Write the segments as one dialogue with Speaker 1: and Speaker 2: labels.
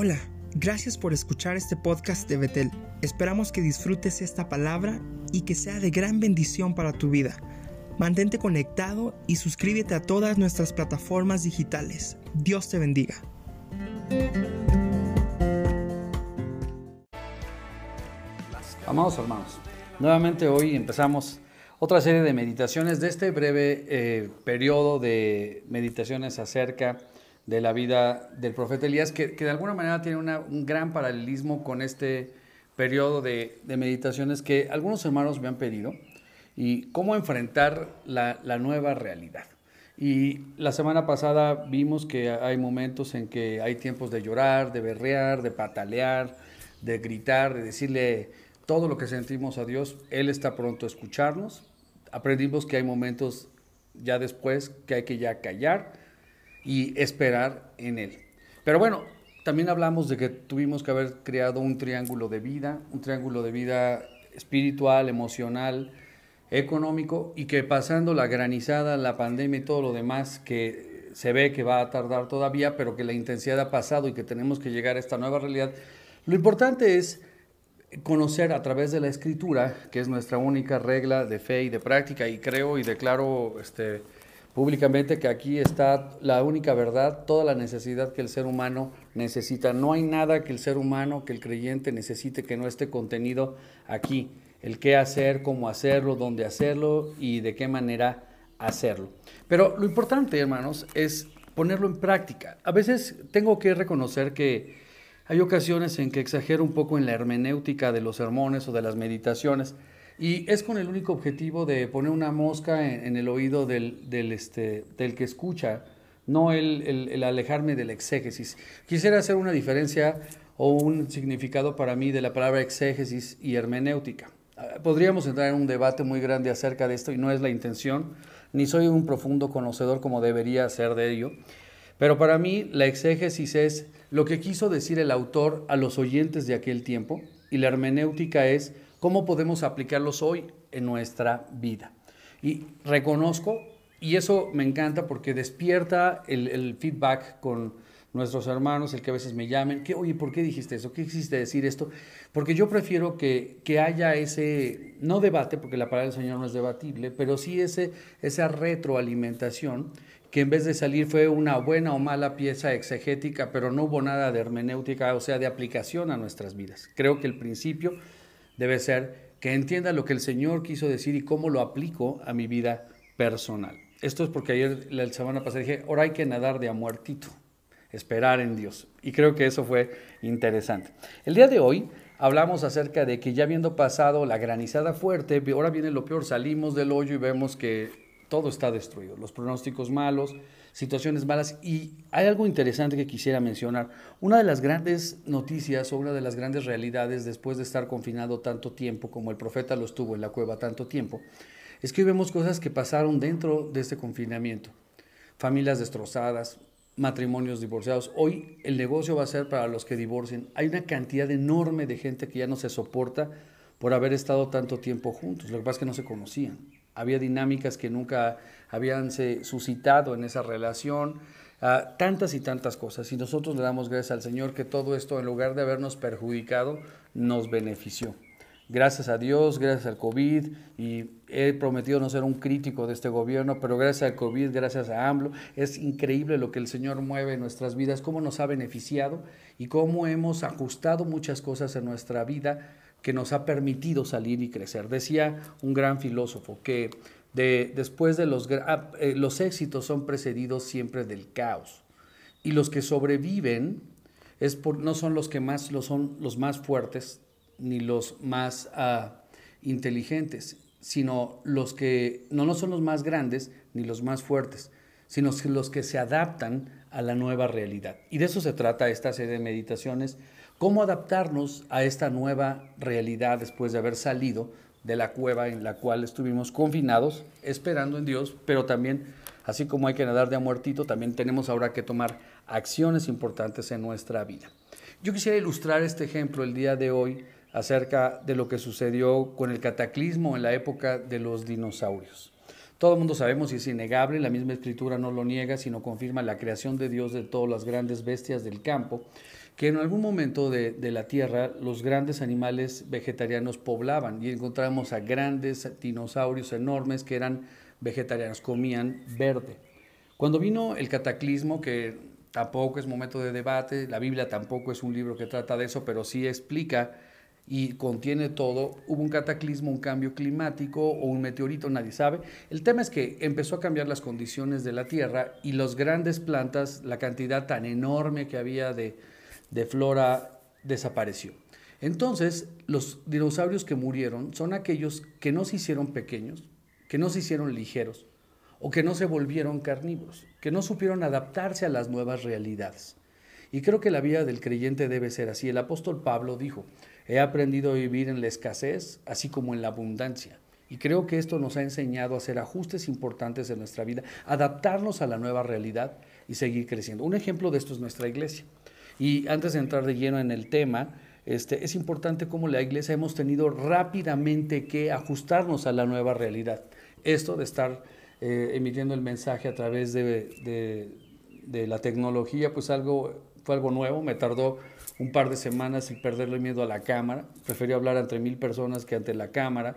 Speaker 1: Hola, gracias por escuchar este podcast de Betel. Esperamos que disfrutes esta palabra y que sea de gran bendición para tu vida. Mantente conectado y suscríbete a todas nuestras plataformas digitales. Dios te bendiga.
Speaker 2: Amados hermanos, nuevamente hoy empezamos otra serie de meditaciones de este breve eh, periodo de meditaciones acerca de la vida del profeta Elías, que, de alguna manera tiene un gran paralelismo con este periodo de, meditaciones que algunos hermanos me han pedido y cómo enfrentar la, la, nueva realidad. Y la semana pasada vimos que hay momentos en que hay tiempos de llorar, de berrear, de patalear, de gritar, de decirle todo lo que sentimos a Dios. Él está pronto a escucharnos. Aprendimos que hay momentos ya después que hay que ya callar y esperar en Él. Pero bueno, también hablamos de que tuvimos que haber creado un triángulo de vida, un triángulo de vida espiritual, emocional, económico, y que pasando la granizada, la pandemia y todo lo demás que se ve que va a tardar todavía, pero que la intensidad ha pasado y que tenemos que llegar a esta nueva realidad, lo importante es conocer a través de la escritura, que es nuestra única regla de fe y de práctica, y creo y declaro este, públicamente que aquí está la única verdad, toda la necesidad que el ser humano necesita. No hay nada que el ser humano, que el creyente necesite que no esté contenido aquí. El qué hacer, cómo hacerlo, dónde hacerlo y de qué manera hacerlo. Pero lo importante, hermanos, es ponerlo en práctica. A veces tengo que reconocer que hay ocasiones en que exagero un poco en la hermenéutica de los sermones o de las meditaciones. Y es con el único objetivo de poner una mosca en, el oído del, del, este, del que escucha, no el, el, el, alejarme del exégesis. Quisiera hacer una diferencia o un significado para mí de la palabra exégesis y hermenéutica. Ah, podríamos entrar en un debate muy grande acerca de esto y no es la intención, ni soy un profundo conocedor como debería ser de ello. Pero para mí la exégesis es lo que quiso decir el autor a los oyentes de aquel tiempo y la hermenéutica es ¿Cómo podemos aplicarlos hoy en nuestra vida? Y reconozco, y eso me encanta porque despierta el, feedback con nuestros hermanos, el que a veces me llamen, que, oye, ¿por qué dijiste eso? ¿Qué quisiste decir esto? Porque yo prefiero que, que, haya ese, no debate, porque la palabra del Señor no es debatible, pero sí ese, esa retroalimentación, que en vez de salir fue una buena o mala pieza exegética, pero no hubo nada de hermenéutica, o sea, de aplicación a nuestras vidas. Creo que el principio debe ser que entienda lo que el Señor quiso decir y cómo lo aplico a mi vida personal. Esto es porque ayer, la semana pasada, dije, ahora hay que nadar de a muertito, esperar en Dios. Y creo que eso fue interesante. El día de hoy hablamos acerca de que ya habiendo pasado la granizada fuerte, ahora viene lo peor, salimos del hoyo y vemos que todo está destruido, los pronósticos malos, situaciones malas. Y hay algo interesante que quisiera mencionar. Una de las grandes noticias o una de las grandes realidades después de estar confinado tanto tiempo como el profeta lo estuvo en la cueva tanto tiempo, es que vemos cosas que pasaron dentro de este confinamiento. Familias destrozadas, matrimonios divorciados. Hoy el negocio va a ser para los que divorcien. Hay una cantidad enorme de gente que ya no se soporta por haber estado tanto tiempo juntos. Lo que pasa es que no se conocían había dinámicas que nunca habían suscitado en esa relación, ah, tantas y tantas cosas. Y nosotros le damos gracias al Señor que todo esto, en lugar de habernos perjudicado, nos benefició. Gracias a Dios, gracias al COVID, y he prometido no ser un crítico de este gobierno, pero gracias al COVID, gracias a AMLO, es increíble lo que el Señor mueve en nuestras vidas, cómo nos ha beneficiado y cómo hemos ajustado muchas cosas en nuestra vida que nos ha permitido salir y crecer. Decía un gran filósofo que de, después de los, ah, eh, los éxitos son precedidos siempre del caos y los que sobreviven es por, no son los que más lo son los más fuertes ni los más ah, inteligentes, sino los que no, no son los más grandes ni los más fuertes, sino los que se adaptan a la nueva realidad. Y de eso se trata esta serie de meditaciones cómo adaptarnos a esta nueva realidad después de haber salido de la cueva en la cual estuvimos confinados, esperando en Dios, pero también, así como hay que nadar de a muertito, también tenemos ahora que tomar acciones importantes en nuestra vida. Yo quisiera ilustrar este ejemplo el día de hoy acerca de lo que sucedió con el cataclismo en la época de los dinosaurios. Todo el mundo sabemos y es innegable, la misma escritura no lo niega, sino confirma la creación de Dios de todas las grandes bestias del campo, que en algún momento de, la tierra los grandes animales vegetarianos poblaban y encontramos a grandes dinosaurios enormes que eran vegetarianos, comían verde. Cuando vino el cataclismo, que tampoco es momento de debate, la Biblia tampoco es un libro que trata de eso, pero sí explica y contiene todo, hubo un cataclismo, un cambio climático o un meteorito, nadie sabe. El tema es que empezó a cambiar las condiciones de la Tierra y las grandes plantas, la cantidad tan enorme que había de, de flora desapareció. Entonces, los dinosaurios que murieron son aquellos que no se hicieron pequeños, que no se hicieron ligeros o que no se volvieron carnívoros, que no supieron adaptarse a las nuevas realidades. Y creo que la vida del creyente debe ser así. El apóstol Pablo dijo, he aprendido a vivir en la escasez, así como en la abundancia. Y creo que esto nos ha enseñado a hacer ajustes importantes en nuestra vida, adaptarnos a la nueva realidad y seguir creciendo. Un ejemplo de esto es nuestra iglesia. Y antes de entrar de lleno en el tema, este, es importante cómo la iglesia hemos tenido rápidamente que ajustarnos a la nueva realidad. Esto de estar eh, emitiendo el mensaje a través de, de, la tecnología, pues algo, fue algo nuevo, me tardó un par de semanas y perderle miedo a la cámara, preferí hablar ante mil personas que ante la cámara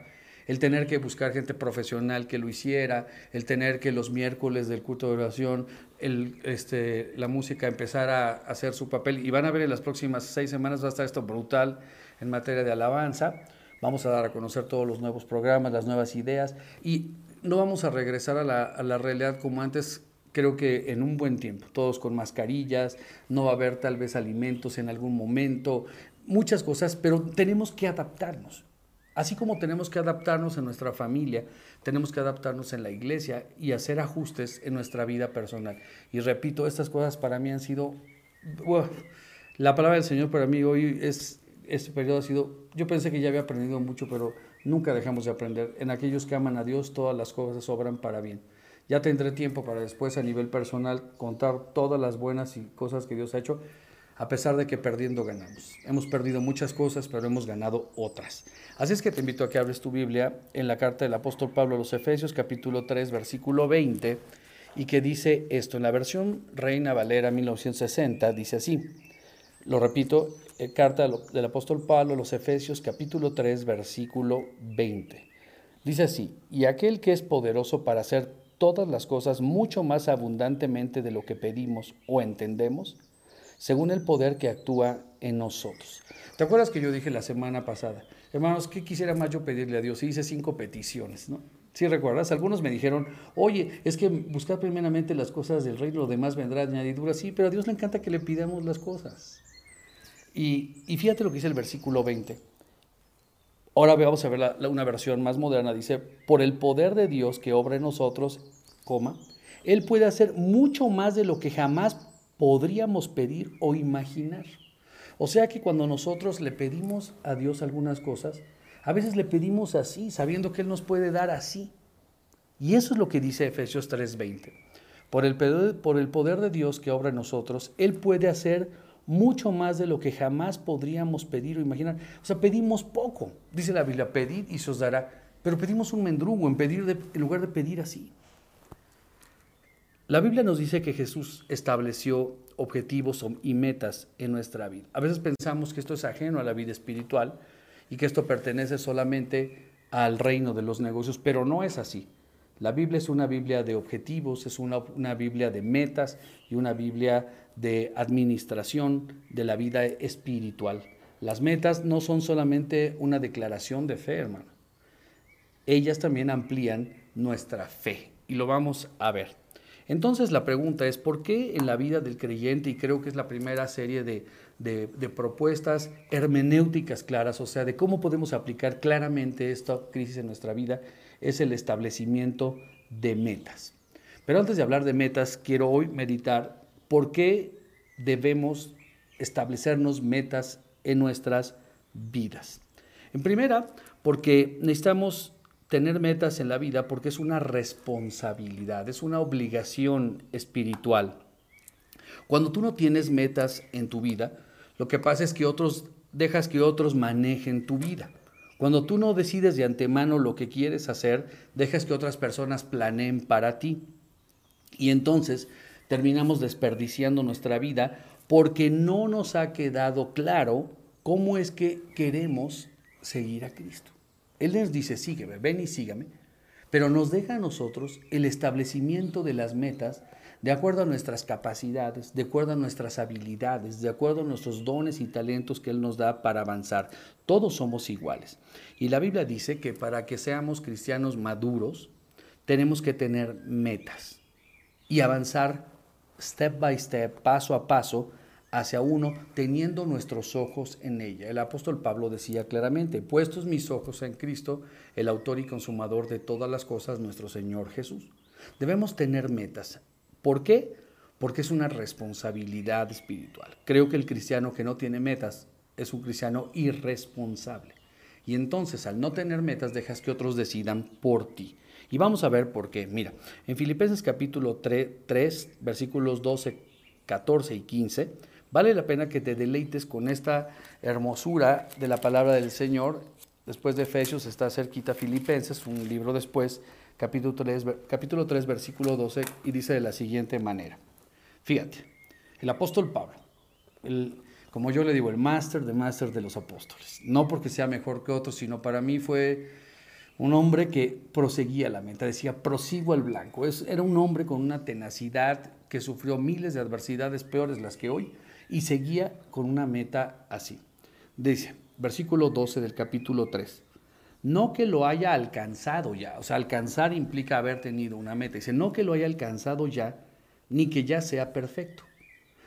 Speaker 2: el tener que buscar gente profesional que lo hiciera, el tener que los miércoles del culto de oración, el, este, la música empezar a hacer su papel. Y van a ver en las próximas seis semanas va a estar esto brutal en materia de alabanza. Vamos a dar a conocer todos los nuevos programas, las nuevas ideas y no vamos a regresar a la, a la realidad como antes creo que en un buen tiempo, todos con mascarillas, no va a haber tal vez alimentos en algún momento, muchas cosas, pero tenemos que adaptarnos. Así como tenemos que adaptarnos en nuestra familia, tenemos que adaptarnos en la iglesia y hacer ajustes en nuestra vida personal. Y repito, estas cosas para mí han sido... la palabra del Señor para mí hoy es, este periodo ha sido, yo pensé que ya había aprendido mucho, pero nunca dejamos de aprender. En aquellos que aman a Dios, todas las cosas obran para bien. Ya tendré tiempo para después a nivel personal contar todas las buenas y cosas que Dios ha hecho, a pesar de que perdiendo ganamos. Hemos perdido muchas cosas, pero hemos ganado otras. Así es que te invito a que abres tu Biblia en la carta del apóstol Pablo a los Efesios, capítulo 3, versículo 20, y que dice esto. En la versión Reina Valera 1960 dice así. Lo repito, eh, carta del apóstol Pablo a los Efesios, capítulo 3, versículo 20. Dice así, y aquel que es poderoso para hacer todas las cosas mucho más abundantemente de lo que pedimos o entendemos, según el poder que actúa en nosotros. ¿Te acuerdas que yo dije la semana pasada? Hermanos, ¿qué quisiera más yo pedirle a Dios? Y hice cinco peticiones, ¿no? Si recuerdas, algunos me dijeron, oye, es que buscar primeramente las cosas del reino, lo demás vendrá añadidura. Sí, pero a Dios le encanta que le pidamos las cosas. Y, fíjate lo que dice el versículo 20. Ahora vamos a ver una versión más moderna. Dice, por el poder de Dios que obra en nosotros, coma, Él puede hacer mucho más de lo que jamás podríamos pedir o imaginar. O sea que cuando nosotros le pedimos a Dios algunas cosas, a veces le pedimos así, sabiendo que Él nos puede dar así. Y eso es lo que dice Efesios 3:20. Por por el poder de Dios que obra en nosotros, Él puede hacer mucho más de lo que jamás podríamos pedir o imaginar. O sea, pedimos poco. Dice la Biblia, pedid y se os dará. Pero pedimos un mendrugo en, pedir en lugar de pedir así. La Biblia nos dice que Jesús estableció objetivos y metas en nuestra vida. A veces pensamos que esto es ajeno a la vida espiritual y que esto pertenece solamente al reino de los negocios, pero no es así. La Biblia es una Biblia de objetivos, es una, Biblia de metas y una Biblia de administración de la vida espiritual. Las metas no son solamente una declaración de fe, hermano. Ellas también amplían nuestra fe y lo vamos a ver. Entonces la pregunta es, ¿por qué en la vida del creyente, y creo que es la primera serie de, propuestas hermenéuticas claras, o sea, de cómo podemos aplicar claramente esta crisis en nuestra vida, es el establecimiento de metas? Pero antes de hablar de metas, quiero hoy meditar por qué debemos establecernos metas en nuestras vidas. En primera, porque necesitamos tener metas en la vida porque es una responsabilidad, es una obligación espiritual. Cuando tú no tienes metas en tu vida, lo que pasa es que otros dejas que otros manejen tu vida. Cuando tú no decides de antemano lo que quieres hacer, dejas que otras personas planeen para ti. Y entonces terminamos desperdiciando nuestra vida porque no nos ha quedado claro cómo es que queremos seguir a Cristo. Él nos dice, sígueme, ven y sígame, pero nos deja a nosotros el establecimiento de las metas de acuerdo a nuestras capacidades, de acuerdo a nuestras habilidades, de acuerdo a nuestros dones y talentos que Él nos da para avanzar. Todos somos iguales. Y la Biblia dice que para que seamos cristianos maduros, tenemos que tener metas y avanzar step by step, paso a paso, hacia uno, teniendo nuestros ojos en ella. El apóstol Pablo decía claramente, puestos mis ojos en Cristo, el autor y consumador de todas las cosas, nuestro Señor Jesús. Debemos tener metas. ¿Por qué? Porque es una responsabilidad espiritual. Creo que el cristiano que no tiene metas es un cristiano irresponsable. Y entonces al no tener metas dejas que otros decidan por ti. Y vamos a ver por qué. Mira, en Filipenses capítulo 3, 3 versículos 12, 14 y 15, Vale la pena que te deleites con esta hermosura de la palabra del Señor. Después de Efesios está cerquita Filipenses, un libro después, capítulo 3, capítulo 3, versículo 12, y dice de la siguiente manera. Fíjate, el apóstol Pablo, el, como yo le digo, el máster de máster de los apóstoles. No porque sea mejor que otros, sino para mí fue un hombre que proseguía la meta, decía, prosigo al blanco. Es, era un hombre con una tenacidad que sufrió miles de adversidades peores las que hoy, y seguía con una meta así. Dice, versículo 12 del capítulo 3. No que lo haya alcanzado ya, o sea, alcanzar implica haber tenido una meta. Dice, no que lo haya alcanzado ya, ni que ya sea perfecto,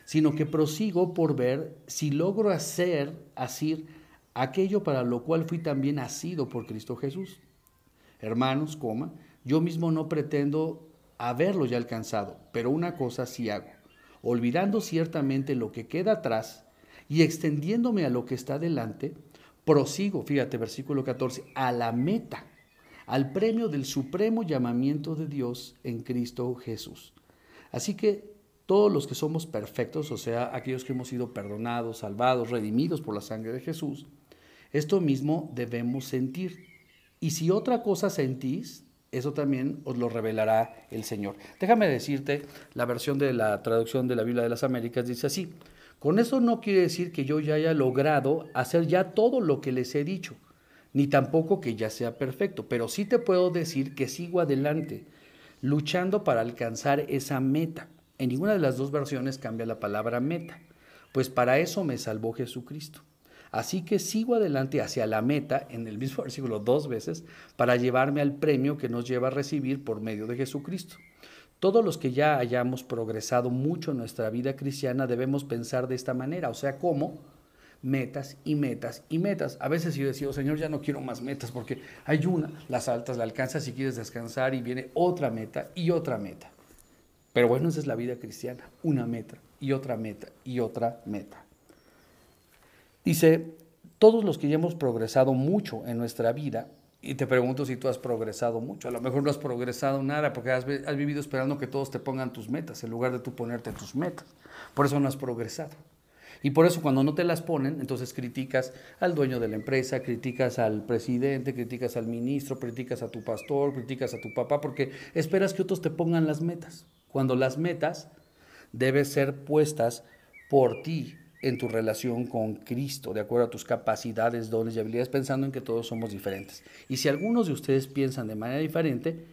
Speaker 2: sino que prosigo por ver si logro hacer, así, aquello para lo cual fui también nacido por Cristo Jesús. Hermanos, coma, yo mismo no pretendo haberlo ya alcanzado, pero una cosa sí hago olvidando ciertamente lo que queda atrás y extendiéndome a lo que está delante, prosigo, fíjate, versículo 14, a la meta, al premio del supremo llamamiento de Dios en Cristo Jesús. Así que todos los que somos perfectos, o sea, aquellos que hemos sido perdonados, salvados, redimidos por la sangre de Jesús, esto mismo debemos sentir. Y si otra cosa sentís, eso también os lo revelará el Señor. Déjame decirte, la versión de la traducción de la Biblia de las Américas dice así, con eso no quiere decir que yo ya haya logrado hacer ya todo lo que les he dicho, ni tampoco que ya sea perfecto, pero sí te puedo decir que sigo adelante, luchando para alcanzar esa meta. En ninguna de las dos versiones cambia la palabra meta, pues para eso me salvó Jesucristo. Así que sigo adelante hacia la meta, en el mismo versículo dos veces, para llevarme al premio que nos lleva a recibir por medio de Jesucristo. Todos los que ya hayamos progresado mucho en nuestra vida cristiana debemos pensar de esta manera, o sea, ¿cómo? Metas y metas y metas. A veces yo decía, oh, Señor, ya no quiero más metas porque hay una, las altas la alcanzas si quieres descansar y viene otra meta y otra meta. Pero bueno, esa es la vida cristiana, una meta y otra meta y otra meta. Dice, todos los que ya hemos progresado mucho en nuestra vida, y te pregunto si tú has progresado mucho, a lo mejor no has progresado nada porque has, vivido esperando que todos te pongan tus metas en lugar de tú ponerte tus metas. Por eso no has progresado. Y por eso cuando no te las ponen, entonces criticas al dueño de la empresa, criticas al presidente, criticas al ministro, criticas a tu pastor, criticas a tu papá, porque esperas que otros te pongan las metas. Cuando las metas deben ser puestas por ti, en tu relación con Cristo, de acuerdo a tus capacidades, dones y habilidades, pensando en que todos somos diferentes. Y si algunos de ustedes piensan de manera diferente,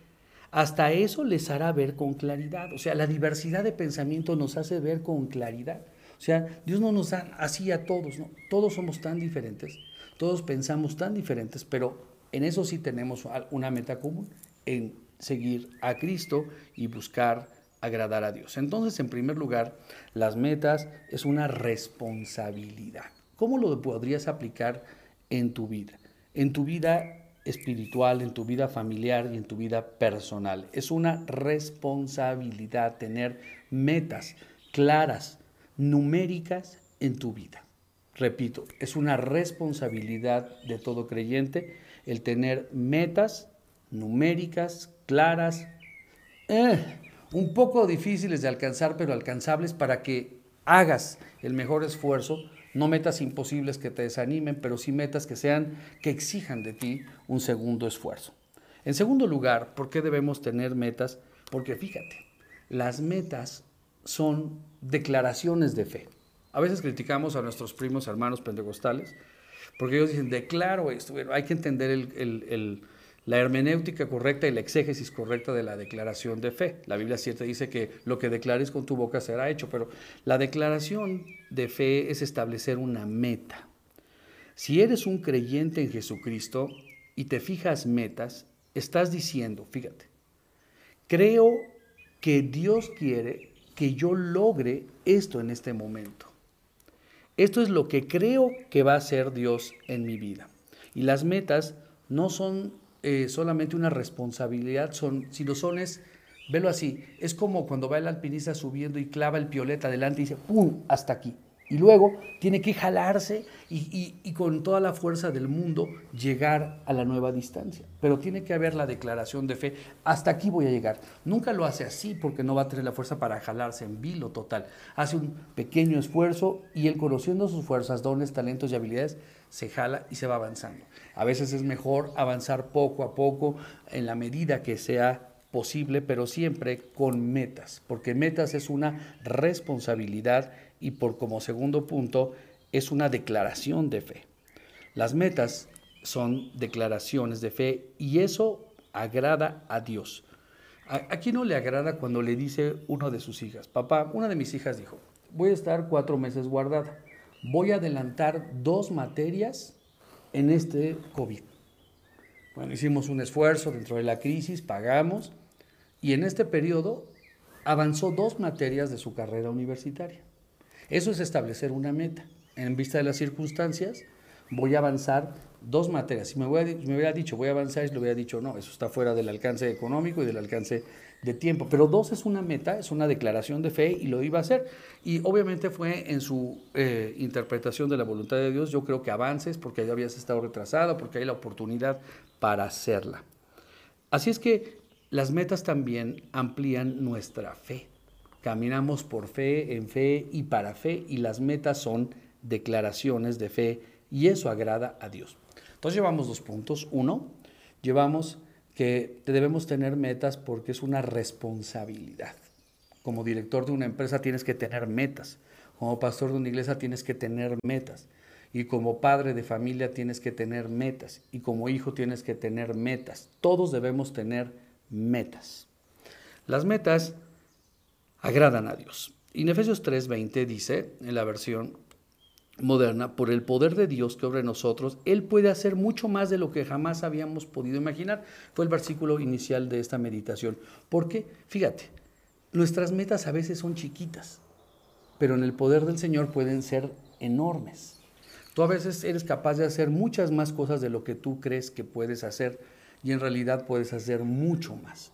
Speaker 2: hasta eso les hará ver con claridad. O sea, la diversidad de pensamiento nos hace ver con claridad. O sea, Dios no nos da así a todos, ¿no? Todos somos tan diferentes, todos pensamos tan diferentes, pero en eso sí tenemos una meta común, en seguir a Cristo y buscar agradar a Dios. Entonces, en primer lugar, las metas es una responsabilidad. ¿Cómo lo podrías aplicar en tu vida? En tu vida espiritual, en tu vida familiar y en tu vida personal. Es una responsabilidad tener metas claras, numéricas en tu vida. Repito, es una responsabilidad de todo creyente el tener metas numéricas, claras, eh, un poco difíciles de alcanzar, pero alcanzables para que hagas el mejor esfuerzo No metas imposibles que te desanimen, pero sí metas que sean, que exijan de ti un segundo esfuerzo. En segundo lugar, ¿por qué debemos tener metas? Porque fíjate, las metas son declaraciones de fe. A veces criticamos a nuestros primos hermanos pentecostales porque ellos dicen, declaro esto. Bueno, hay que entender el la hermenéutica correcta y la exégesis correcta de la declaración de fe. La Biblia cierta dice que lo que declares con tu boca será hecho, pero la declaración de fe es establecer una meta. Si eres un creyente en Jesucristo y te fijas metas, estás diciendo, fíjate, creo que Dios quiere que yo logre esto en este momento. Esto es lo que creo que va a ser Dios en mi vida. Y las metas no son eh, solamente una responsabilidad, son, si lo son es, velo así, es como cuando va el alpinista subiendo y clava el pioleta adelante y dice, ¡pum!, hasta aquí. Y luego tiene que jalarse y, y, con toda la fuerza del mundo llegar a la nueva distancia. Pero tiene que haber la declaración de fe, hasta aquí voy a llegar. Nunca lo hace así porque no va a tener la fuerza para jalarse en vilo total. Hace un pequeño esfuerzo y él conociendo sus fuerzas, dones, talentos y habilidades, se jala y se va avanzando. A veces es mejor avanzar poco a poco en la medida que sea posible, pero siempre con metas, porque metas es una responsabilidad y por como segundo punto es una declaración de fe. Las metas son declaraciones de fe y eso agrada a Dios. ¿A, ¿A quién no le agrada cuando le dice uno de sus hijas? Papá, una de mis hijas dijo, voy a estar cuatro meses guardada voy a adelantar dos materias en este COVID. Bueno, hicimos un esfuerzo dentro de la crisis, pagamos, y en este periodo avanzó dos materias de su carrera universitaria. Eso es establecer una meta. En vista de las circunstancias, voy a avanzar dos materias. Si me, hubiera dicho voy a avanzar, le hubiera dicho no, eso está fuera del alcance económico y del alcance de tiempo. Pero dos es una meta, es una declaración de fe y lo iba a hacer. Y obviamente fue en su eh, interpretación de la voluntad de Dios, yo creo que avances porque ya habías estado retrasado, porque hay la oportunidad para hacerla. Así es que las metas también amplían nuestra fe. Caminamos por fe, en fe y para fe, y las metas son declaraciones de fe, y eso agrada a Dios. Entonces llevamos dos puntos. Uno, llevamos que debemos tener metas porque es una responsabilidad. Como director de una empresa tienes que tener metas. Como pastor de una iglesia tienes que tener metas. Y como padre de familia tienes que tener metas. Y como hijo tienes que tener metas. Todos debemos tener metas. Las metas agradan a Dios. Y en Efesios 3:20 dice, en la versión moderna, por el poder de Dios que obra en nosotros, Él puede hacer mucho más de lo que jamás habíamos podido imaginar. Fue el versículo inicial de esta meditación. Porque, fíjate, nuestras metas a veces son chiquitas, pero en el poder del Señor pueden ser enormes. Tú a veces eres capaz de hacer muchas más cosas de lo que tú crees que puedes hacer y en realidad puedes hacer mucho más.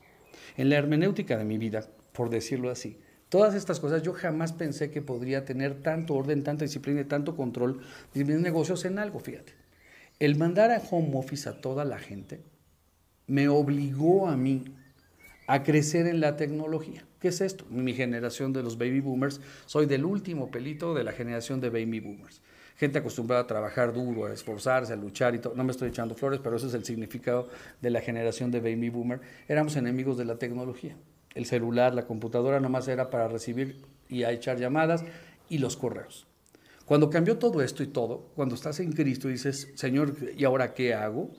Speaker 2: En la hermenéutica de mi vida, por decirlo así, Todas estas cosas yo jamás pensé que podría tener tanto orden, tanta disciplina y tanto control de mis negocios en algo, fíjate. El mandar a home office a toda la gente me obligó a mí a crecer en la tecnología. ¿Qué es esto? Mi generación de los baby boomers, soy del último pelito de la generación de baby boomers. Gente acostumbrada a trabajar duro, a esforzarse, a luchar y todo. No me estoy echando flores, pero ese es el significado de la generación de baby boomer. Éramos enemigos de la tecnología el celular, la computadora nomás era para recibir y a echar llamadas y los correos. Cuando cambió todo esto y todo, cuando estás en Cristo y dices, Señor, ¿y ahora qué hago?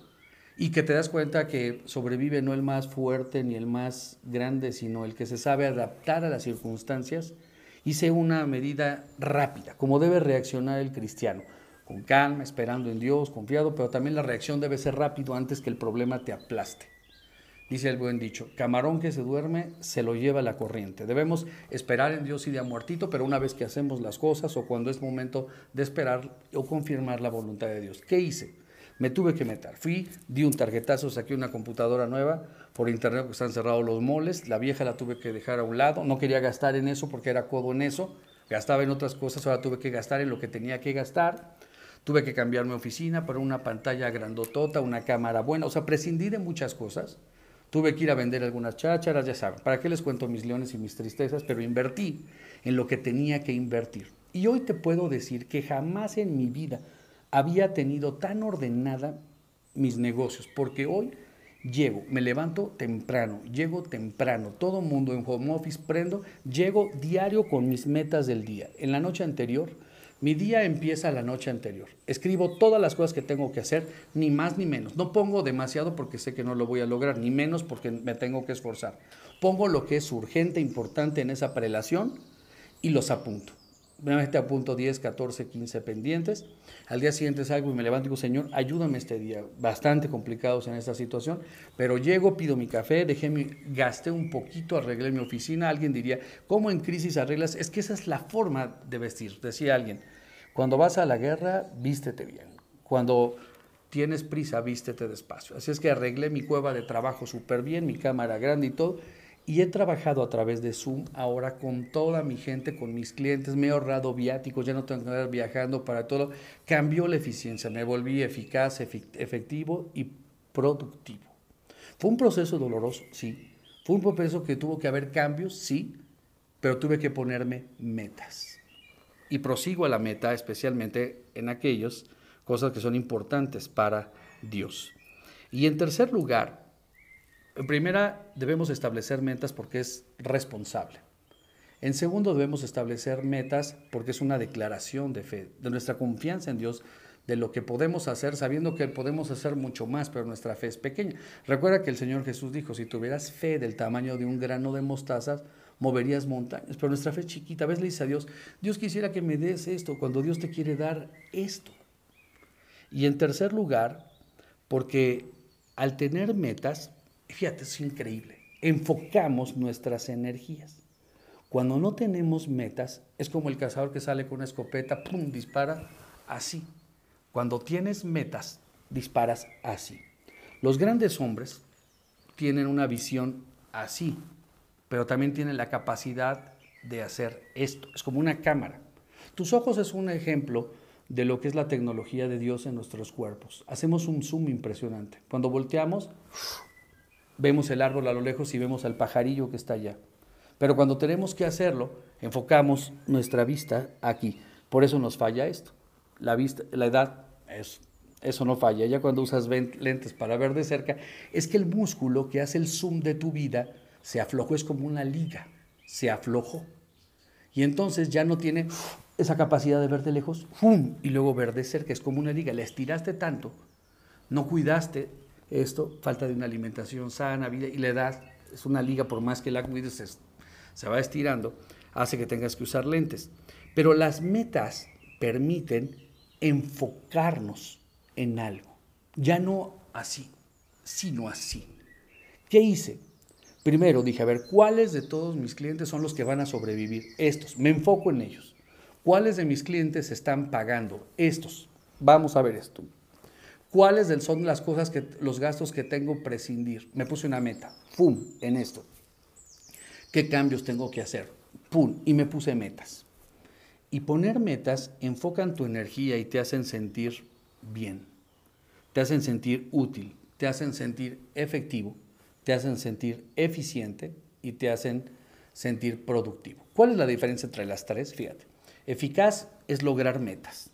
Speaker 2: Y que te das cuenta que sobrevive no el más fuerte ni el más grande, sino el que se sabe adaptar a las circunstancias, hice una medida rápida, como debe reaccionar el cristiano, con calma, esperando en Dios, confiado, pero también la reacción debe ser rápido antes que el problema te aplaste. Dice el buen dicho, camarón que se duerme se lo lleva la corriente. Debemos esperar en Dios y de a muertito, pero una vez que hacemos las cosas o cuando es momento de esperar o confirmar la voluntad de Dios. ¿Qué hice? Me tuve que meter. Fui, di un tarjetazo, saqué una computadora nueva por internet porque están cerrados los moles. La vieja la tuve que dejar a un lado. No quería gastar en eso porque era codo en eso. Gastaba en otras cosas, ahora tuve que gastar en lo que tenía que gastar. Tuve que cambiar mi oficina para una pantalla grandotota, una cámara buena. O sea, prescindí de muchas cosas Tuve que ir a vender algunas chácharas, ya saben. ¿Para qué les cuento mis leones y mis tristezas? Pero invertí en lo que tenía que invertir. Y hoy te puedo decir que jamás en mi vida había tenido tan ordenada mis negocios, porque hoy llego, me levanto temprano, llego temprano, todo mundo en home office prendo, llego diario con mis metas del día. En la noche anterior, mi día empieza la noche anterior. Escribo todas las cosas que tengo que hacer, ni más ni menos. No pongo demasiado porque sé que no lo voy a lograr, ni menos porque me tengo que esforzar. Pongo lo que es urgente, importante en esa prelación y los apunto te apunto 10, 14, 15 pendientes. Al día siguiente salgo y me levanto y digo, Señor, ayúdame este día. Bastante complicados en esta situación, pero llego, pido mi café, dejé mi, gasté un poquito, arreglé mi oficina. Alguien diría, ¿cómo en crisis arreglas? Es que esa es la forma de vestir, decía alguien. Cuando vas a la guerra, vístete bien. Cuando tienes prisa, vístete despacio. Así es que arreglé mi cueva de trabajo súper bien, mi cámara grande y todo y he trabajado a través de Zoom ahora con toda mi gente, con mis clientes, me he ahorrado viáticos, ya no tengo que estar viajando para todo. Cambió la eficiencia, me volví eficaz, efectivo y productivo. Fue un proceso doloroso, sí. Fue un proceso que tuvo que haber cambios, sí, pero tuve que ponerme metas. Y prosigo a la meta, especialmente en aquellas cosas que son importantes para Dios. Y en tercer lugar, en primera, debemos establecer metas porque es responsable. En segundo, debemos establecer metas porque es una declaración de fe, de nuestra confianza en Dios, de lo que podemos hacer, sabiendo que podemos hacer mucho más, pero nuestra fe es pequeña. Recuerda que el Señor Jesús dijo, si tuvieras fe del tamaño de un grano de mostaza, moverías montañas, pero nuestra fe es chiquita. A veces le dice a Dios, Dios quisiera que me des esto, cuando Dios te quiere dar esto. Y en tercer lugar, porque al tener metas, fíjate, es increíble, enfocamos nuestras energías. Cuando no tenemos metas, es como el cazador que sale con una escopeta, ¡pum!, dispara así. Cuando tienes metas, disparas así. Los grandes hombres tienen una visión así, pero también tienen la capacidad de hacer esto. Es como una cámara. Tus ojos es un ejemplo de lo que es la tecnología de Dios en nuestros cuerpos. Hacemos un zoom impresionante. Cuando volteamos, vemos el árbol a lo lejos y vemos al pajarillo que está allá. Pero cuando tenemos que hacerlo, enfocamos nuestra vista aquí. Por eso nos falla esto. La, vista, la edad, es, eso no falla. Ya cuando usas lentes para ver de cerca, es que el músculo que hace el zoom de tu vida se aflojó, es como una liga, se aflojó. Y entonces ya no tiene esa capacidad de ver de lejos, ¡fum! y luego ver de cerca, es como una liga. La estiraste tanto, no cuidaste esto, falta de una alimentación sana, vida, y la edad es una liga, por más que la cuides, se, se va estirando, hace que tengas que usar lentes. Pero las metas permiten enfocarnos en algo, ya no así, sino así. ¿Qué hice? Primero dije, a ver, ¿cuáles de todos mis clientes son los que van a sobrevivir? Estos, me enfoco en ellos. ¿Cuáles de mis clientes están pagando? Estos. Vamos a ver esto. ¿Cuáles son las cosas que los gastos que tengo prescindir? Me puse una meta, pum, en esto. ¿Qué cambios tengo que hacer? Pum, y me puse metas. Y poner metas enfocan tu energía y te hacen sentir bien. Te hacen sentir útil, te hacen sentir efectivo, te hacen sentir eficiente y te hacen sentir productivo. ¿Cuál es la diferencia entre las tres? Fíjate. Eficaz es lograr metas.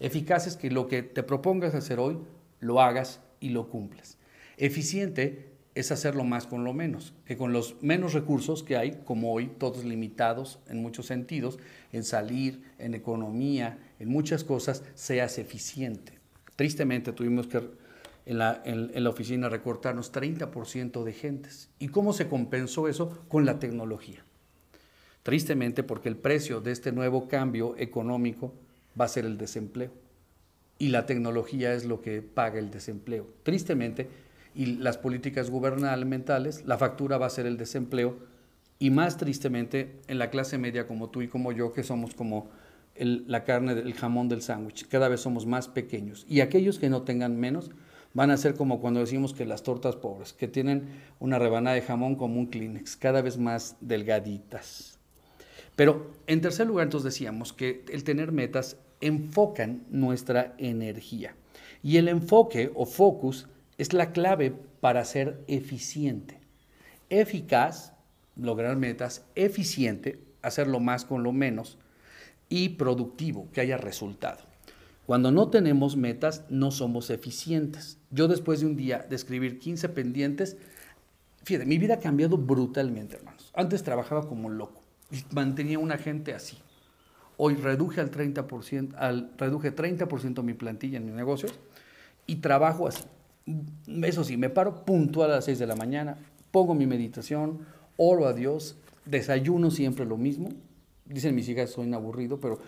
Speaker 2: Eficaz es que lo que te propongas hacer hoy, lo hagas y lo cumplas. Eficiente es hacerlo más con lo menos, que con los menos recursos que hay, como hoy, todos limitados en muchos sentidos, en salir, en economía, en muchas cosas, seas eficiente. Tristemente tuvimos que en la, en la oficina recortarnos 30% de gentes. ¿Y cómo se compensó eso? Con la tecnología. Tristemente porque el precio de este nuevo cambio económico va a ser el desempleo. Y la tecnología es lo que paga el desempleo. Tristemente, y las políticas gubernamentales, la factura va a ser el desempleo. Y más tristemente, en la clase media como tú y como yo, que somos como la carne, el jamón del sándwich, cada vez somos más pequeños. Y aquellos que no tengan menos van a ser como cuando decimos que las tortas pobres, que tienen una rebanada de jamón como un Kleenex, cada vez más delgaditas. Pero en tercer lugar, entonces decíamos que el tener metas enfocan nuestra energía. Y el enfoque o focus es la clave para ser eficiente. Eficaz, lograr metas, eficiente, hacerlo más con lo menos. y productivo, que haya resultado. Cuando no tenemos metas, no somos eficientes. Yo después de un día de escribir 15 pendientes, fíjate, mi vida ha cambiado brutalmente, hermanos. Antes trabajaba como loco y mantenía una gente así. Hoy reduje al 30%, al, reduje 30% mi plantilla en mis negocios y trabajo así. Eso sí, me paro puntual a las 6 de la mañana, pongo mi meditación, oro a Dios, desayuno siempre lo mismo. Dicen mis hijas, soy aburrido, pero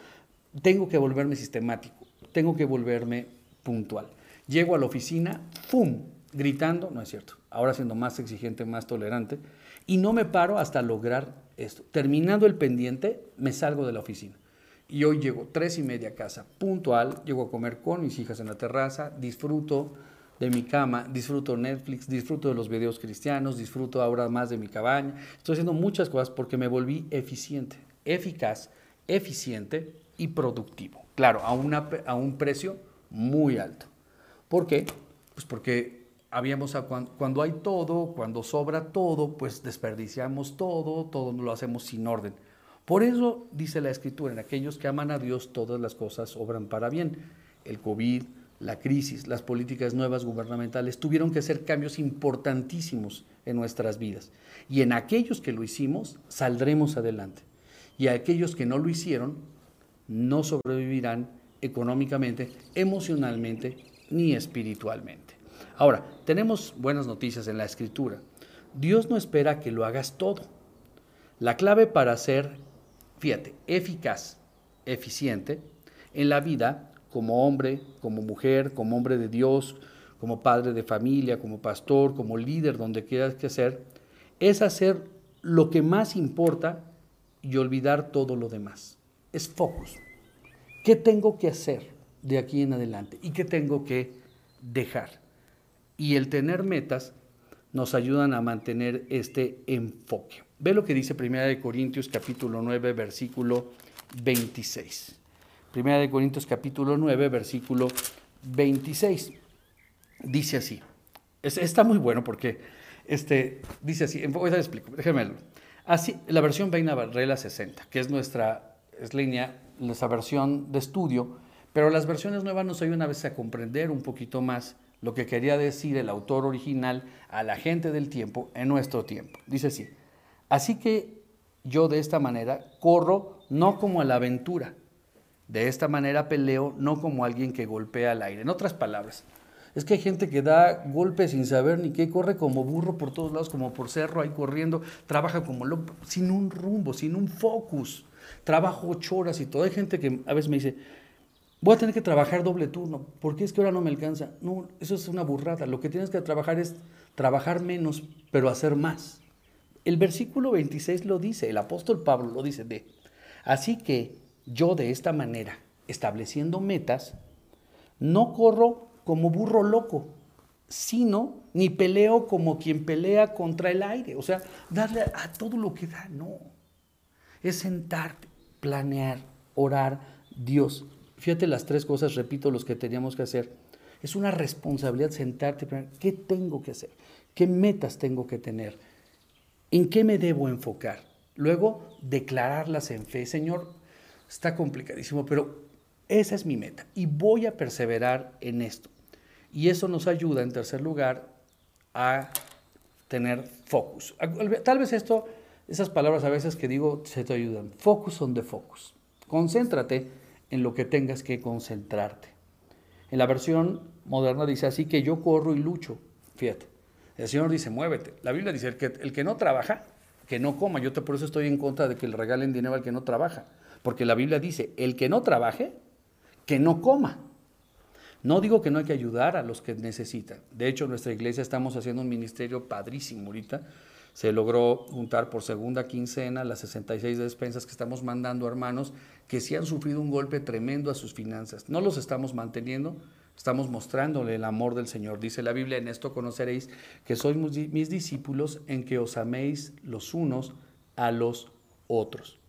Speaker 2: tengo que volverme sistemático, tengo que volverme puntual. Llego a la oficina, ¡pum! gritando, no es cierto, ahora siendo más exigente, más tolerante, y no me paro hasta lograr esto. Terminando el pendiente, me salgo de la oficina. Y hoy llego tres y media a casa, puntual, llego a comer con mis hijas en la terraza, disfruto de mi cama, disfruto Netflix, disfruto de los videos cristianos, disfruto ahora más de mi cabaña. Estoy haciendo muchas cosas porque me volví eficiente, eficaz, eficiente y productivo. Claro, a, una, a un precio muy alto. ¿Por qué? Pues porque habíamos, cuando hay todo, cuando sobra todo, pues desperdiciamos todo, todo lo hacemos sin orden. Por eso dice la Escritura, en aquellos que aman a Dios todas las cosas obran para bien. El COVID, la crisis, las políticas nuevas gubernamentales tuvieron que hacer cambios importantísimos en nuestras vidas. Y en aquellos que lo hicimos, saldremos adelante. Y a aquellos que no lo hicieron, no sobrevivirán económicamente, emocionalmente ni espiritualmente. Ahora, tenemos buenas noticias en la escritura. Dios no espera que lo hagas todo. La clave para ser fíjate, eficaz, eficiente en la vida como hombre, como mujer, como hombre de Dios, como padre de familia, como pastor, como líder, donde quieras que ser, es hacer lo que más importa y olvidar todo lo demás. Es focus. ¿Qué tengo que hacer de aquí en adelante? ¿Y qué tengo que dejar? Y el tener metas nos ayudan a mantener este enfoque. Ve lo que dice 1 Corintios capítulo 9, versículo 26. 1 Corintios capítulo 9, versículo 26. Dice así. está muy bueno porque este, dice así. Voy a explico, déjenme Así, la versión Reina Barrela 60, que es nuestra es línea, nuestra versión de estudio, pero las versiones nuevas nos ayudan a veces a comprender un poquito más lo que quería decir el autor original a la gente del tiempo en nuestro tiempo. Dice así, Así que yo de esta manera corro no como a la aventura, de esta manera peleo no como alguien que golpea al aire. En otras palabras, es que hay gente que da golpes sin saber ni qué, corre como burro por todos lados, como por cerro, ahí corriendo, trabaja como loco, sin un rumbo, sin un focus. Trabajo ocho horas y todo. Hay gente que a veces me dice, voy a tener que trabajar doble turno, porque es que ahora no me alcanza. No, eso es una burrada. Lo que tienes que trabajar es trabajar menos, pero hacer más. El versículo 26 lo dice, el apóstol Pablo lo dice de, así que yo de esta manera, estableciendo metas, no corro como burro loco, sino ni peleo como quien pelea contra el aire, o sea, darle a todo lo que da, no. Es sentarte, planear, orar, Dios. Fíjate las tres cosas, repito, los que teníamos que hacer. Es una responsabilidad sentarte, planear, ¿qué tengo que hacer? ¿Qué metas tengo que tener? ¿En qué me debo enfocar? Luego, declararlas en fe. Señor, está complicadísimo, pero esa es mi meta y voy a perseverar en esto. Y eso nos ayuda, en tercer lugar, a tener focus. Tal vez esto, esas palabras a veces que digo, se te ayudan. Focus on the focus. Concéntrate en lo que tengas que concentrarte. En la versión moderna dice así que yo corro y lucho. Fíjate. El Señor dice, muévete. La Biblia dice, el que, el que no trabaja, que no coma. Yo te, por eso estoy en contra de que le regalen dinero al que no trabaja. Porque la Biblia dice, el que no trabaje, que no coma. No digo que no hay que ayudar a los que necesitan. De hecho, en nuestra iglesia estamos haciendo un ministerio padrísimo ahorita. Se logró juntar por segunda quincena las 66 despensas que estamos mandando a hermanos que sí han sufrido un golpe tremendo a sus finanzas. No los estamos manteniendo, Estamos mostrándole el amor del Señor. Dice la Biblia, en esto conoceréis que sois mis discípulos en que os améis los unos a los otros.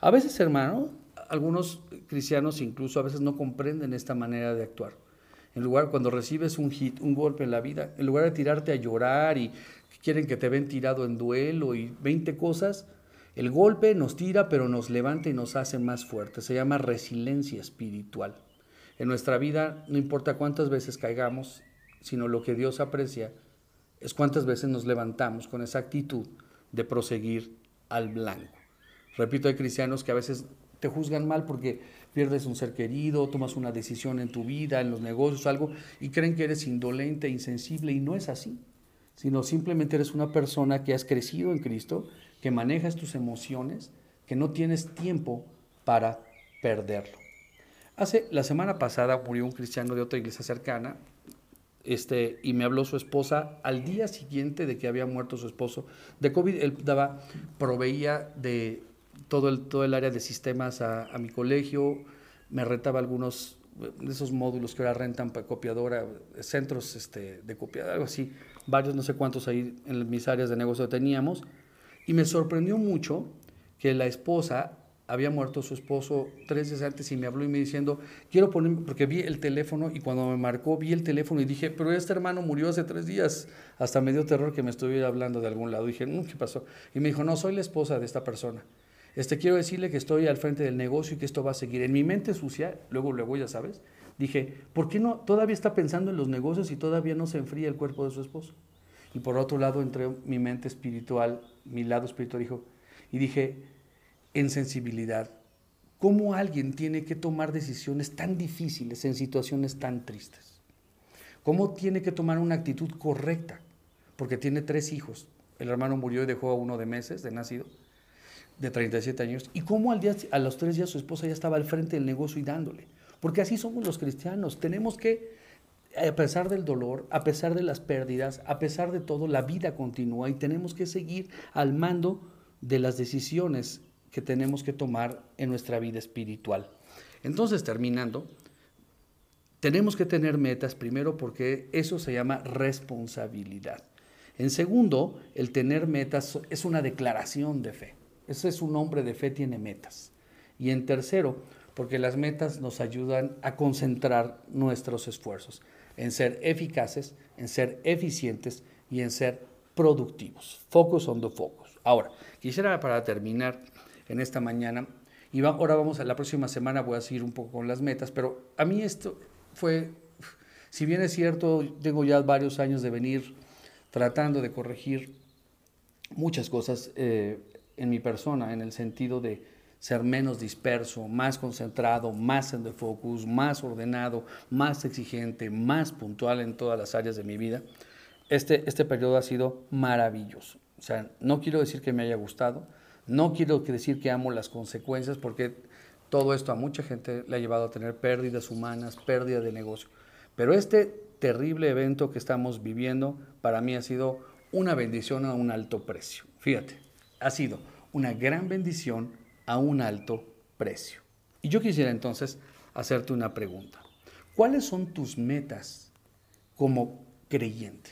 Speaker 2: A veces, hermano, algunos cristianos incluso a veces no comprenden esta manera de actuar. En lugar, cuando recibes un hit, un golpe en la vida, en lugar de tirarte a llorar y quieren que te ven tirado en duelo y 20 cosas, El golpe nos tira, pero nos levanta y nos hace más fuertes. Se llama resiliencia espiritual. En nuestra vida, no importa cuántas veces caigamos, sino lo que Dios aprecia es cuántas veces nos levantamos con esa actitud de proseguir al blanco. Repito, hay cristianos que a veces te juzgan mal porque pierdes un ser querido, tomas una decisión en tu vida, en los negocios, algo, y creen que eres indolente, insensible, y no es así, sino simplemente eres una persona que has crecido en Cristo, que manejas tus emociones, que no tienes tiempo para perderlo. Hace la semana pasada murió un cristiano de otra iglesia cercana, este, y me habló su esposa al día siguiente de que había muerto su esposo de COVID. Él daba, proveía de todo el, todo el área de sistemas a, mi colegio, me rentaba algunos de esos módulos que ahora rentan para copiadora, centros este, de copiadora, algo así, varios, no sé cuántos ahí en mis áreas de negocio teníamos. Y me sorprendió mucho que la esposa había muerto su esposo tres días antes y me habló y me diciendo, quiero poner, porque vi el teléfono y cuando me marcó vi el teléfono y dije, pero este hermano murió hace tres días. Hasta me dio terror que me estuviera hablando de algún lado. dije, mm, ¿qué pasó? Y me dijo, no, soy la esposa de esta persona. Este, quiero decirle que estoy al frente del negocio y que esto va a seguir. En mi mente sucia, luego, luego ya sabes, dije, ¿por qué no todavía está pensando en los negocios y todavía no se enfría el cuerpo de su esposo? Y por otro lado, entre mi mente espiritual, mi lado espiritual dijo, y dije, en sensibilidad, ¿cómo alguien tiene que tomar decisiones tan difíciles en situaciones tan tristes? ¿Cómo tiene que tomar una actitud correcta? Porque tiene tres hijos. El hermano murió y dejó a uno de meses de nacido de 37 años, y cómo al día, a los tres días su esposa ya estaba al frente del negocio y dándole. Porque así somos los cristianos, tenemos que, a pesar del dolor, a pesar de las pérdidas, a pesar de todo, la vida continúa y tenemos que seguir al mando de las decisiones que tenemos que tomar en nuestra vida espiritual. Entonces, terminando, tenemos que tener metas primero porque eso se llama responsabilidad. En segundo, el tener metas es una declaración de fe. Ese es un hombre de fe, tiene metas. Y en tercero, porque las metas nos ayudan a concentrar nuestros esfuerzos en ser eficaces, en ser eficientes y en ser productivos. Focus on the focus. Ahora, quisiera para terminar en esta mañana, y ahora vamos a la próxima semana, voy a seguir un poco con las metas, pero a mí esto fue, si bien es cierto, tengo ya varios años de venir tratando de corregir muchas cosas, eh, en mi persona, en el sentido de ser menos disperso, más concentrado, más en the focus, más ordenado, más exigente, más puntual en todas las áreas de mi vida. Este, este periodo ha sido maravilloso. O sea, no quiero decir que me haya gustado, no quiero decir que amo las consecuencias, porque todo esto a mucha gente le ha llevado a tener pérdidas humanas, pérdida de negocio. Pero este terrible evento que estamos viviendo para mí ha sido una bendición a un alto precio. Fíjate, ha sido una gran bendición a un alto precio. Y yo quisiera entonces hacerte una pregunta. ¿Cuáles son tus metas como creyente?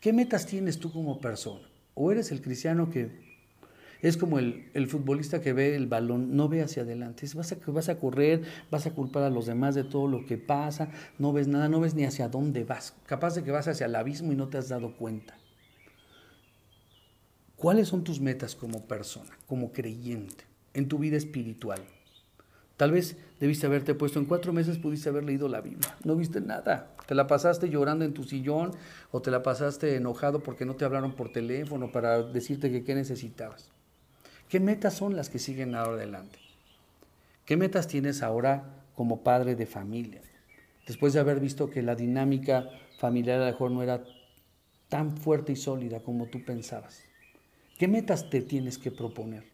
Speaker 2: ¿Qué metas tienes tú como persona? ¿O eres el cristiano que es como el, futbolista que ve el balón, no ve hacia adelante. Vas a, vas a correr, vas a culpar a los demás de todo lo que pasa, no ves nada, no ves ni hacia dónde vas. Capaz de que vas hacia el abismo y no te has dado cuenta. ¿Cuáles son tus metas como persona, como creyente, en tu vida espiritual? Tal vez debiste haberte puesto en cuatro meses, pudiste haber leído la Biblia. No viste nada. Te la pasaste llorando en tu sillón o te la pasaste enojado porque no te hablaron por teléfono para decirte que qué necesitabas. ¿Qué metas son las que siguen ahora adelante? ¿Qué metas tienes ahora como padre de familia? Después de haber visto que la dinámica familiar a lo mejor no era tan fuerte y sólida como tú pensabas. ¿Qué metas te tienes que proponer?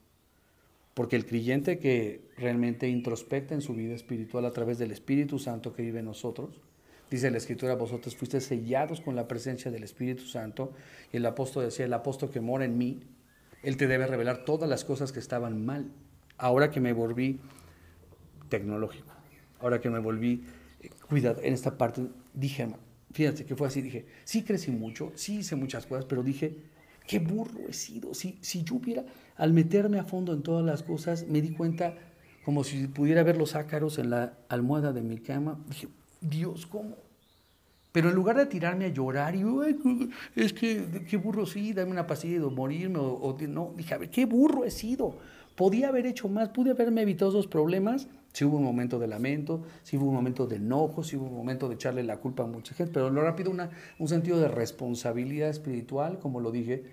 Speaker 2: Porque el creyente que realmente introspecta en su vida espiritual a través del Espíritu Santo que vive en nosotros, dice la Escritura, vosotros fuiste sellados con la presencia del Espíritu Santo, y el apóstol decía, el apóstol que mora en mí, él te debe revelar todas las cosas que estaban mal. Ahora que me volví tecnológico, ahora que me volví, eh, cuidado, en esta parte, dije, fíjate que fue así, dije, sí crecí mucho, sí hice muchas cosas, pero dije, qué burro he sido. Si, si yo hubiera, al meterme a fondo en todas las cosas, me di cuenta como si pudiera ver los ácaros en la almohada de mi cama. Dije, Dios, ¿cómo? Pero en lugar de tirarme a llorar y, es que, qué burro sí, dame una pastilla de morirme, o, no, dije, a ver, qué burro he sido. Podía haber hecho más, pude haberme evitado esos problemas. Si hubo un momento de lamento, si hubo un momento de enojo, si hubo un momento de echarle la culpa a mucha gente, pero lo rápido una, un sentido de responsabilidad espiritual, como lo dije,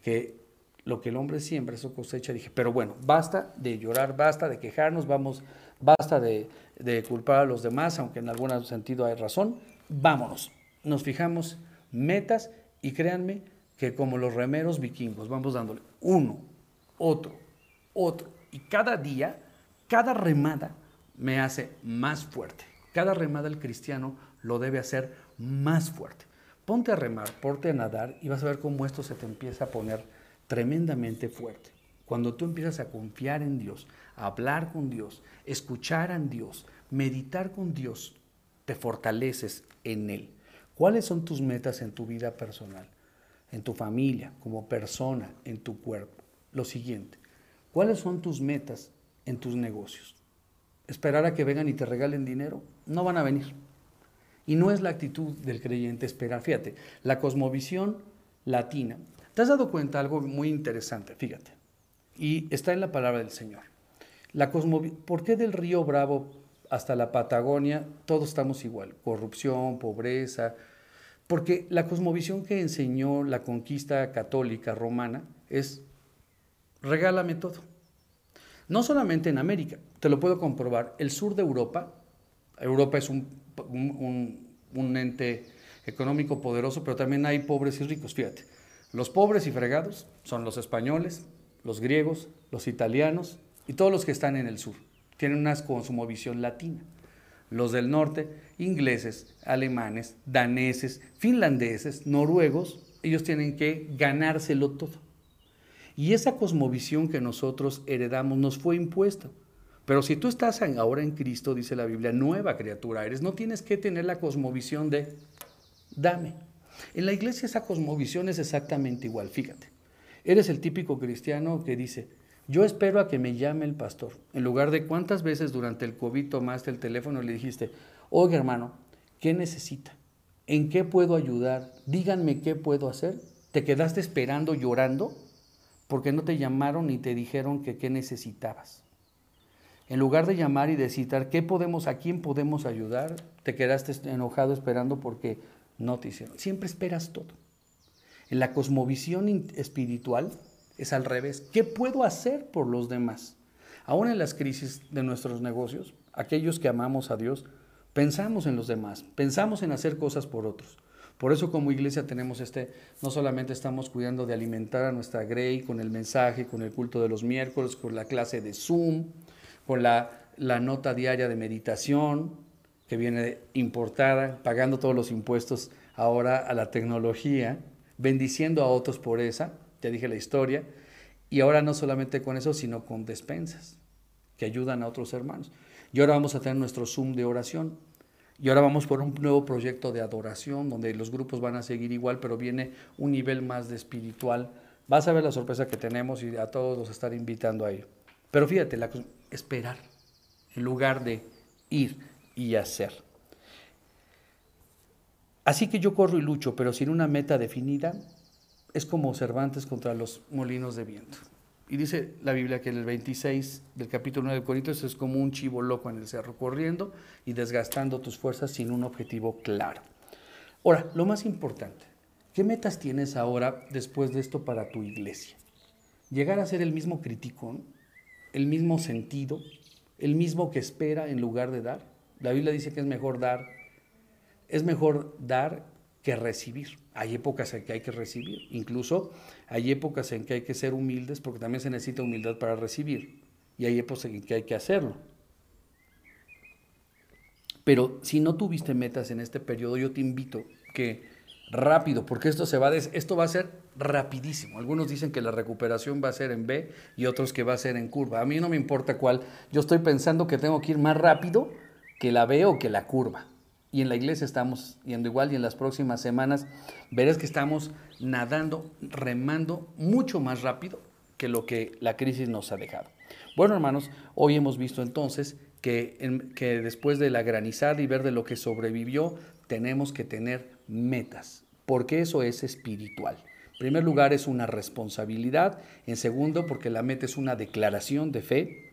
Speaker 2: que lo que el hombre siembra, eso cosecha. Dije, pero bueno, basta de llorar, basta de quejarnos, vamos, basta de, de culpar a los demás, aunque en algún sentido hay razón. Vámonos, nos fijamos metas y créanme que como los remeros vikingos, vamos dándole uno, otro, otro. Y cada día, cada remada me hace más fuerte. Cada remada el cristiano lo debe hacer más fuerte. Ponte a remar, ponte a nadar y vas a ver cómo esto se te empieza a poner tremendamente fuerte. Cuando tú empiezas a confiar en Dios, a hablar con Dios, escuchar a Dios, meditar con Dios, te fortaleces en Él. ¿Cuáles son tus metas en tu vida personal, en tu familia, como persona, en tu cuerpo? Lo siguiente, ¿cuáles son tus metas en tus negocios? ¿Esperar a que vengan y te regalen dinero? No van a venir. Y no es la actitud del creyente esperar. Fíjate, la cosmovisión latina ¿Te has dado cuenta algo muy interesante? Fíjate. Y está en la palabra del Señor. La ¿Por qué del río Bravo hasta la Patagonia todos estamos igual? Corrupción, pobreza. Porque la cosmovisión que enseñó la conquista católica romana es regálame todo. No solamente en América, te lo puedo comprobar. El sur de Europa, Europa es un, un ente económico poderoso, pero también hay pobres y ricos, fíjate. Los pobres y fregados son los españoles, los griegos, los italianos y todos los que están en el sur. Tienen una cosmovisión latina. Los del norte, ingleses, alemanes, daneses, finlandeses, noruegos, ellos tienen que ganárselo todo. Y esa cosmovisión que nosotros heredamos nos fue impuesta. Pero si tú estás ahora en Cristo, dice la Biblia, nueva criatura eres, no tienes que tener la cosmovisión de dame. En la iglesia esa cosmovisión es exactamente igual, fíjate. Eres el típico cristiano que dice, yo espero a que me llame el pastor. En lugar de cuántas veces durante el COVID tomaste el teléfono y le dijiste, oye hermano, ¿qué necesita? ¿En qué puedo ayudar? Díganme qué puedo hacer. ¿Te quedaste esperando llorando? Porque no te llamaron ni te dijeron que qué necesitabas. En lugar de llamar y decir, ¿qué podemos, a quién podemos ayudar? Te quedaste enojado esperando porque no te hicieron. Siempre esperas todo. En la cosmovisión espiritual es al revés. ¿Qué puedo hacer por los demás? Aún en las crisis de nuestros negocios, aquellos que amamos a Dios, pensamos en los demás, pensamos en hacer cosas por otros. Por eso como iglesia tenemos este, no solamente estamos cuidando de alimentar a nuestra Grey con el mensaje, con el culto de los miércoles, con la clase de Zoom, con la, la nota diaria de meditación, que viene importada, pagando todos los impuestos ahora a la tecnología, bendiciendo a otros por esa, te dije la historia, y ahora no solamente con eso, sino con despensas que ayudan a otros hermanos. Y ahora vamos a tener nuestro Zoom de oración. Y ahora vamos por un nuevo proyecto de adoración, donde los grupos van a seguir igual, pero viene un nivel más de espiritual. Vas a ver la sorpresa que tenemos y a todos los estar invitando a ir. Pero fíjate, la, esperar en lugar de ir y hacer. Así que yo corro y lucho, pero sin una meta definida, es como Cervantes contra los molinos de viento. Y dice la Biblia que en el 26 del capítulo 9 de Corintios es como un chivo loco en el cerro, corriendo y desgastando tus fuerzas sin un objetivo claro. Ahora, lo más importante, ¿qué metas tienes ahora después de esto para tu iglesia? Llegar a ser el mismo crítico, el mismo sentido, el mismo que espera en lugar de dar. La Biblia dice que es mejor dar, es mejor dar que recibir. Hay épocas en que hay que recibir, incluso hay épocas en que hay que ser humildes porque también se necesita humildad para recibir y hay épocas en que hay que hacerlo. Pero si no tuviste metas en este periodo, yo te invito que rápido, porque esto se va esto va a ser rapidísimo. Algunos dicen que la recuperación va a ser en B y otros que va a ser en curva. A mí no me importa cuál. Yo estoy pensando que tengo que ir más rápido que la B o que la curva. Y en la iglesia estamos yendo igual y en las próximas semanas verás que estamos nadando, remando mucho más rápido que lo que la crisis nos ha dejado. Bueno, hermanos, hoy hemos visto entonces que, que después de la granizada y ver de lo que sobrevivió, tenemos que tener metas, porque eso es espiritual. En primer lugar, es una responsabilidad. En segundo, porque la meta es una declaración de fe.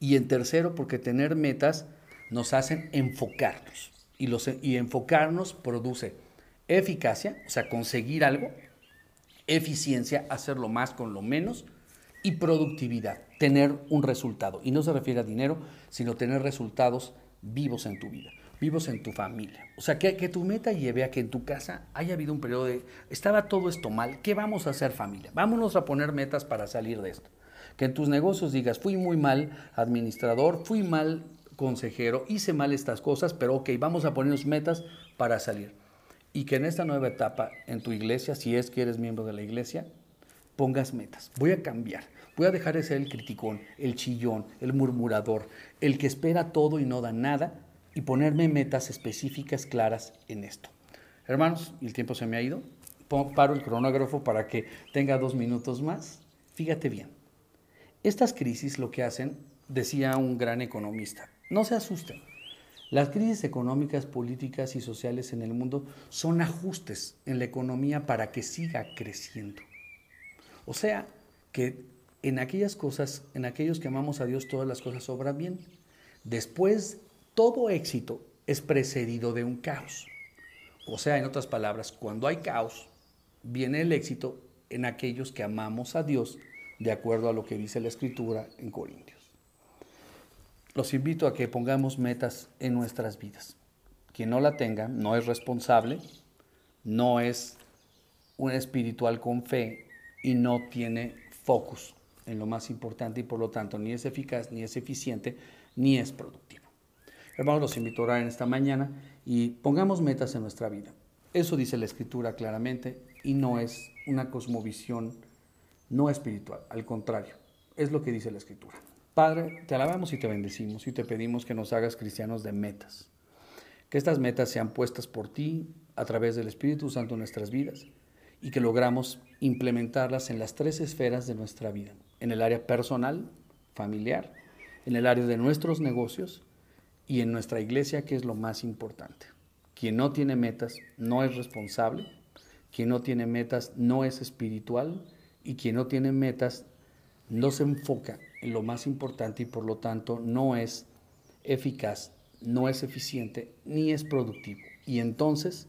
Speaker 2: Y en tercero, porque tener metas nos hacen enfocarnos. Y, los, y enfocarnos produce eficacia, o sea, conseguir algo, eficiencia, hacerlo más con lo menos, y productividad, tener un resultado. Y no se refiere a dinero, sino tener resultados vivos en tu vida, vivos en tu familia. O sea, que, que, tu meta lleve a que en tu casa haya habido un periodo de, estaba todo esto mal, ¿qué vamos a hacer familia? Vámonos a poner metas para salir de esto. Que en tus negocios digas, fui muy mal administrador, fui mal consejero, hice mal estas cosas, pero ok, vamos a ponernos metas para salir. Y que en esta nueva etapa en tu iglesia, si es que eres miembro de la iglesia, pongas metas. Voy a cambiar. Voy a dejar de ser el criticón, el chillón, el murmurador, el que espera todo y no da nada y ponerme metas específicas claras en esto. Hermanos, el tiempo se me ha ido. Paro el cronógrafo para que tenga dos minutos más. Fíjate bien. Estas crisis lo que hacen, decía un gran economista, no se asusten. Las crisis económicas, políticas y sociales en el mundo son ajustes en la economía para que siga creciendo. O sea, que en aquellas cosas, en aquellos que amamos a Dios, todas las cosas obran bien. Después, todo éxito es precedido de un caos. O sea, en otras palabras, cuando hay caos, viene el éxito en aquellos que amamos a Dios, de acuerdo a lo que dice la Escritura en Corintios. Los invito a que pongamos metas en nuestras vidas. Quien no la tenga no es responsable, no es un espiritual con fe y no tiene focus en lo más importante y por lo tanto ni es eficaz, ni es eficiente, ni es productivo. Hermanos, los invito a orar en esta mañana y pongamos metas en nuestra vida. Eso dice la Escritura claramente y no es una cosmovisión no espiritual, al contrario, es lo que dice la Escritura. Padre, te alabamos y te bendecimos y te pedimos que nos hagas cristianos de metas. Que estas metas sean puestas por ti a través del Espíritu Santo en nuestras vidas y que logramos implementarlas en las tres esferas de nuestra vida en el área personal, familiar, en el área de nuestros negocios y en nuestra iglesia, que es lo más importante. Quien no tiene metas no es responsable, quien no tiene metas no es espiritual y quien no tiene metas no se enfoca en lo más importante y por lo tanto no es eficaz, no es eficiente ni es productivo. Y entonces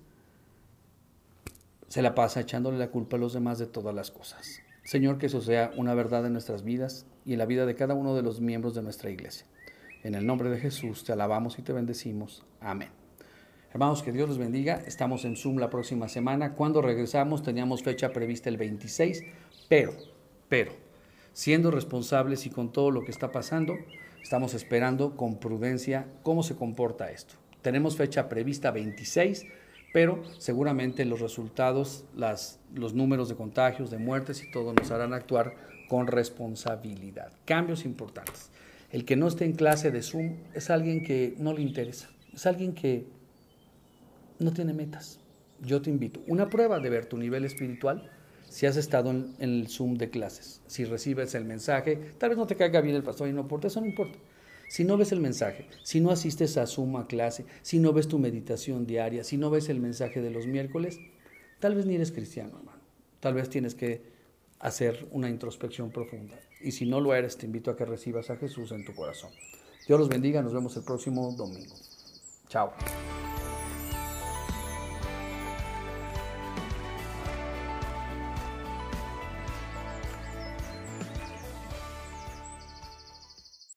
Speaker 2: se la pasa echándole la culpa a los demás de todas las cosas. Señor, que eso sea una verdad en nuestras vidas y en la vida de cada uno de los miembros de nuestra iglesia. En el nombre de Jesús te alabamos y te bendecimos. Amén. Hermanos, que Dios los bendiga. Estamos en Zoom la próxima semana. Cuando regresamos teníamos fecha prevista el 26, pero, pero, siendo responsables y con todo lo que está pasando, estamos esperando con prudencia cómo se comporta esto. Tenemos fecha prevista 26 pero seguramente los resultados, los números de contagios, de muertes y todo nos harán actuar con responsabilidad. Cambios importantes. El que no esté en clase de Zoom es alguien que no le interesa, es alguien que no tiene metas. Yo te invito, una prueba de ver tu nivel espiritual, si has estado en, el Zoom de clases, si recibes el mensaje, tal vez no te caiga bien el pastor y no importa, eso no importa si no ves el mensaje, si no asistes a suma clase, si no ves tu meditación diaria, si no ves el mensaje de los miércoles, tal vez ni eres cristiano, hermano. Tal vez tienes que hacer una introspección profunda. Y si no lo eres, te invito a que recibas a Jesús en tu corazón. Dios los bendiga, nos vemos el próximo domingo. Chao.